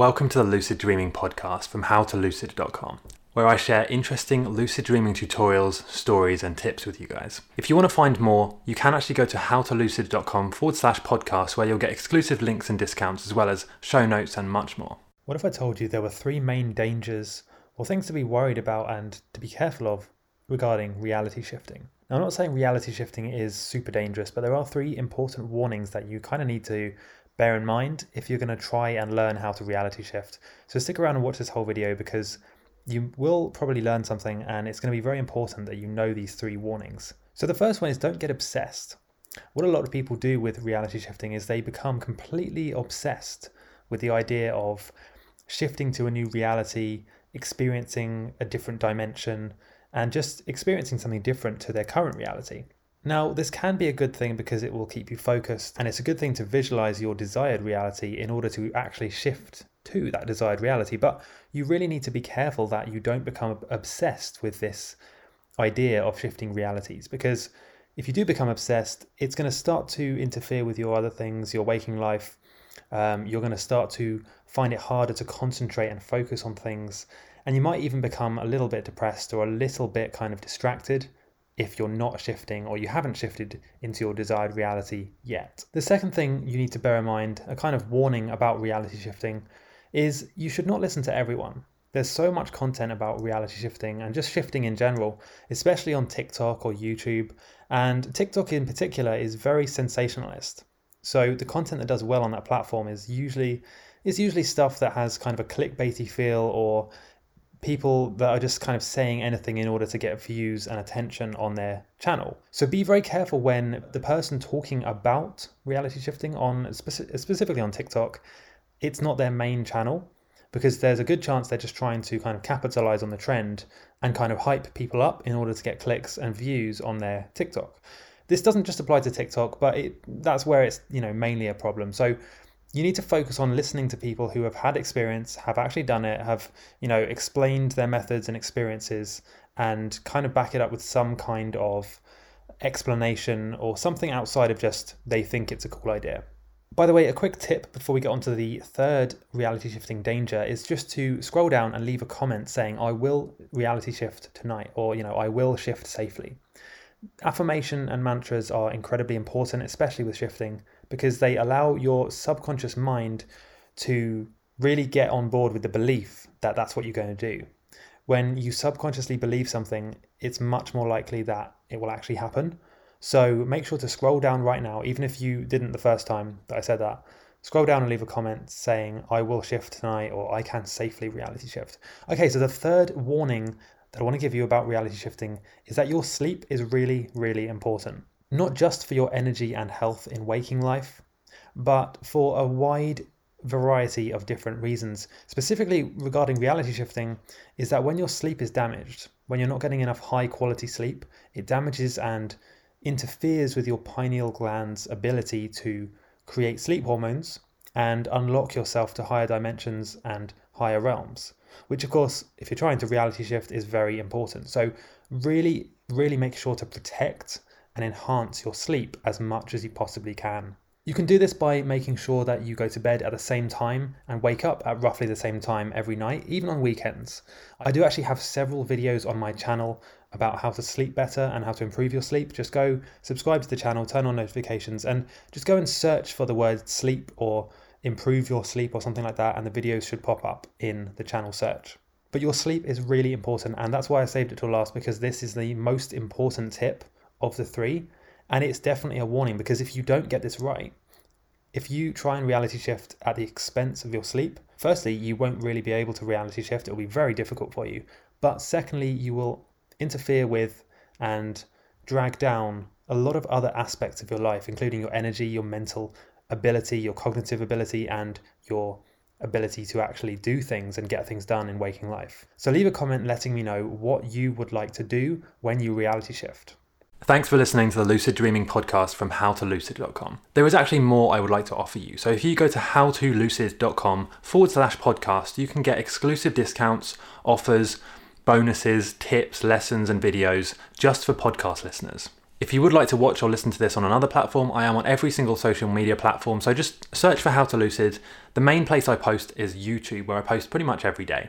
Welcome to the Lucid Dreaming podcast from howtolucid.com, where I share interesting lucid dreaming tutorials, stories, and tips with you guys. If you want to find more, you can actually go to howtolucid.com forward slash podcast, where you'll get exclusive links and discounts, as well as show notes and much more. What if I told you there were three main dangers or things to be worried about and to be careful of regarding reality shifting? Now, I'm not saying reality shifting is super dangerous, but there are three important warnings that you kind of need to bear in mind if you're going to try and learn how to reality shift. So stick around and watch this whole video because you will probably learn something and it's going to be very important that you know these three warnings. So the first one is don't get obsessed. What a lot of people do with reality shifting is they become completely obsessed with the idea of shifting to a new reality, experiencing a different dimension, and just experiencing something different to their current reality. Now, this can be a good thing because it will keep you focused, and it's a good thing to visualize your desired reality in order to actually shift to that desired reality. But you really need to be careful that you don't become obsessed with this idea of shifting realities because if you do become obsessed, it's going to start to interfere with your other things, your waking life. Um, you're going to start to find it harder to concentrate and focus on things. And you might even become a little bit depressed or a little bit kind of distracted if you're not shifting or you haven't shifted into your desired reality yet. The second thing you need to bear in mind, a kind of warning about reality shifting, is you should not listen to everyone. There's so much content about reality shifting and just shifting in general, especially on TikTok or YouTube. And TikTok in particular is very sensationalist. So the content that does well on that platform is usually is usually stuff that has kind of a clickbaity feel or people that are just kind of saying anything in order to get views and attention on their channel. So be very careful when the person talking about reality shifting on specifically on TikTok, it's not their main channel because there's a good chance they're just trying to kind of capitalize on the trend and kind of hype people up in order to get clicks and views on their TikTok. This doesn't just apply to TikTok, but it, that's where it's you know mainly a problem. So you need to focus on listening to people who have had experience, have actually done it, have, you know, explained their methods and experiences and kind of back it up with some kind of explanation or something outside of just they think it's a cool idea. By the way, a quick tip before we get on to the third reality shifting danger is just to scroll down and leave a comment saying, I will reality shift tonight, or, you know, I will shift safely. Affirmation and mantras are incredibly important, especially with shifting, because they allow your subconscious mind to really get on board with the belief that that's what you're going to do. When you subconsciously believe something, it's much more likely that it will actually happen. So make sure to scroll down right now, even if you didn't the first time that I said that. Scroll down and leave a comment saying, I will shift tonight or I can safely reality shift. Okay, so the third warning that I want to give you about reality shifting is that your sleep is really, really important. Not just for your energy and health in waking life, but for a wide variety of different reasons. Specifically regarding reality shifting, is that when your sleep is damaged, when you're not getting enough high quality sleep, it damages and interferes with your pineal gland's ability to create sleep hormones and unlock yourself to higher dimensions and higher realms which of course, if you're trying to reality shift, is very important. So really, really make sure to protect and enhance your sleep as much as you possibly can. You can do this by making sure that you go to bed at the same time and wake up at roughly the same time every night, even on weekends. I do actually have several videos on my channel about how to sleep better and how to improve your sleep. Just go subscribe to the channel, turn on notifications, and just go and search for the word sleep or improve your sleep or something like that, and the videos should pop up in the channel search. But your sleep is really important, and that's why I saved it till last because this is the most important tip of the three. And it's definitely a warning because if you don't get this right, if you try and reality shift at the expense of your sleep, firstly, you won't really be able to reality shift. It'll be very difficult for you. But secondly, you will interfere with and drag down a lot of other aspects of your life, including your energy, your mental ability, your cognitive ability, and your ability to actually do things and get things done in waking life. So leave a comment letting me know what you would like to do when you reality shift. Thanks for listening to the Lucid Dreaming podcast from howtolucid.com. There is actually more I would like to offer you. So if you go to howtolucid.com forward slash podcast, you can get exclusive discounts, offers, bonuses, tips, lessons, and videos just for podcast listeners. If you would like to watch or listen to this on another platform, I am on every single social media platform, so just search for How to Lucid. The main place I post is YouTube, where I post pretty much every day.